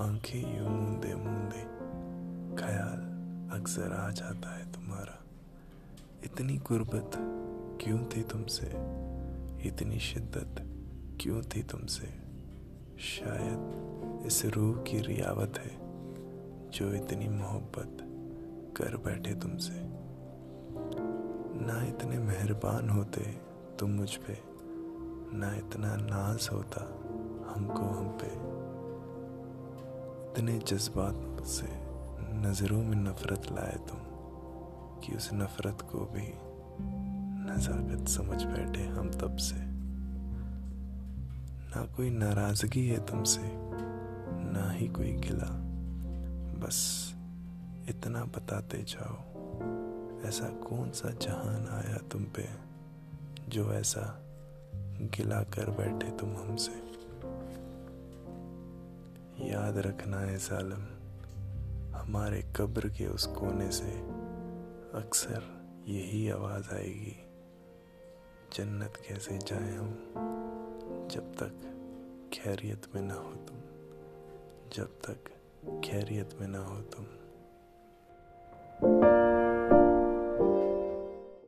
आँखें यूँ मूंदे मूंदे। ख्याल अक्सर आ जाता है तुम्हारा। इतनी गुर्बत क्यों थी तुमसे? इतनी शिद्दत क्यों थी तुमसे? शायद इस रूह की रियावत है जो इतनी मोहब्बत कर बैठे तुमसे। ना इतने मेहरबान होते तुम मुझ पे, ना इतना नाज होता हमको हम पे। इतने जज्बात से नज़रों में नफ़रत लाए तुम, कि उस नफ़रत को भी नज़ाकत समझ बैठे हम तब से। ना कोई नाराज़गी है तुमसे, ना ही कोई गिला। बस इतना बताते जाओ, ऐसा कौन सा जहान आया तुम पे, जो ऐसा गिला कर बैठे तुम हमसे? याद रखना है सालम हमारे कब्र के उस कोने से अक्सर यही आवाज़ आएगी, जन्नत कैसे जाए हम, जब तक खैरियत में ना हो तुम, जब तक खैरियत में ना हो तुम।